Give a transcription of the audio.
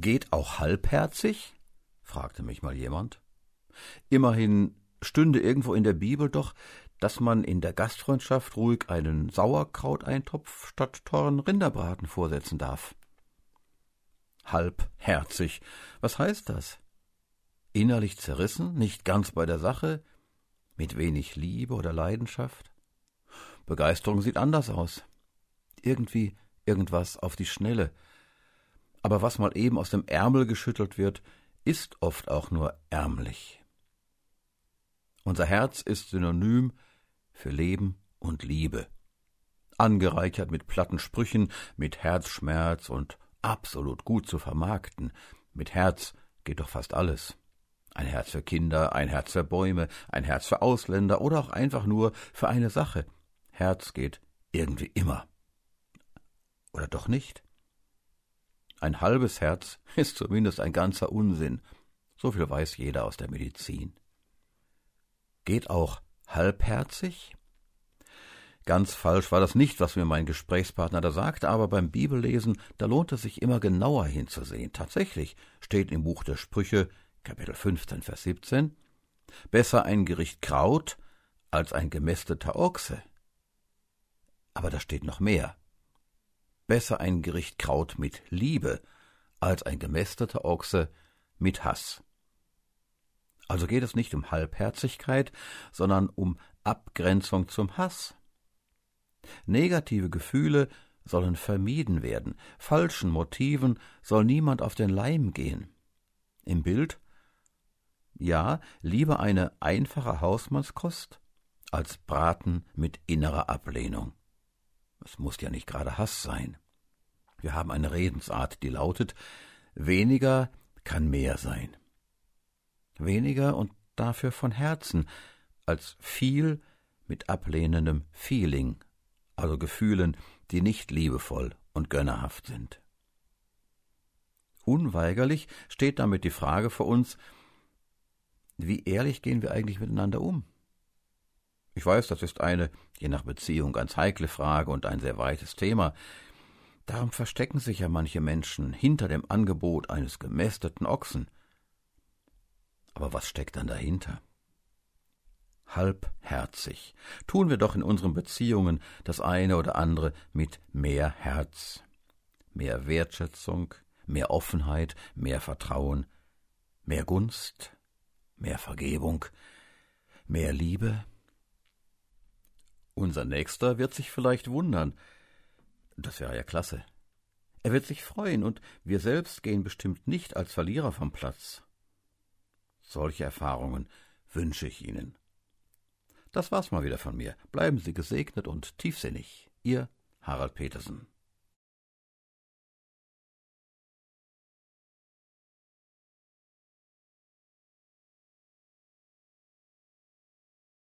Geht auch halbherzig? fragte mich mal jemand. Immerhin stünde irgendwo in der Bibel doch, dass man in der Gastfreundschaft ruhig einen Sauerkrauteintopf statt teuren Rinderbraten vorsetzen darf. Halbherzig. Was heißt das? Innerlich zerrissen, nicht ganz bei der Sache, mit wenig Liebe oder Leidenschaft? Begeisterung sieht anders aus. Irgendwie irgendwas auf die Schnelle. Aber was mal eben aus dem Ärmel geschüttelt wird, ist oft auch nur ärmlich. Unser Herz ist synonym für Leben und Liebe, angereichert mit platten Sprüchen, mit Herzschmerz und absolut gut zu vermarkten. Mit Herz geht doch fast alles. Ein Herz für Kinder, ein Herz für Bäume, ein Herz für Ausländer oder auch einfach nur für eine Sache. Herz geht irgendwie immer. Oder doch nicht? Ein halbes Herz ist zumindest ein ganzer Unsinn. So viel weiß jeder aus der Medizin. Geht auch halbherzig? Ganz falsch war das nicht, was mir mein Gesprächspartner da sagte, aber beim Bibellesen, da lohnt es sich immer genauer hinzusehen. Tatsächlich steht im Buch der Sprüche, Kapitel 15, Vers 17, besser ein Gericht Kraut als ein gemästeter Ochse. Aber da steht noch mehr. Besser ein Gericht Kraut mit Liebe als ein gemästeter Ochse mit Hass. Also geht es nicht um Halbherzigkeit, sondern um Abgrenzung zum Hass. Negative Gefühle sollen vermieden werden, falschen Motiven soll niemand auf den Leim gehen. Im Bild ja, lieber eine einfache Hausmannskost als Braten mit innerer Ablehnung. Es muss ja nicht gerade Hass sein. Wir haben eine Redensart, die lautet weniger kann mehr sein. Weniger und dafür von Herzen, als viel mit ablehnendem Feeling also Gefühlen, die nicht liebevoll und gönnerhaft sind. Unweigerlich steht damit die Frage vor uns, wie ehrlich gehen wir eigentlich miteinander um? Ich weiß, das ist eine, je nach Beziehung, ganz heikle Frage und ein sehr weites Thema. Darum verstecken sich ja manche Menschen hinter dem Angebot eines gemästeten Ochsen. Aber was steckt dann dahinter? halbherzig. Tun wir doch in unseren Beziehungen das eine oder andere mit mehr Herz, mehr Wertschätzung, mehr Offenheit, mehr Vertrauen, mehr Gunst, mehr Vergebung, mehr Liebe. Unser Nächster wird sich vielleicht wundern. Das wäre ja klasse. Er wird sich freuen, und wir selbst gehen bestimmt nicht als Verlierer vom Platz. Solche Erfahrungen wünsche ich Ihnen. Das war's mal wieder von mir. Bleiben Sie gesegnet und tiefsinnig. Ihr Harald Petersen.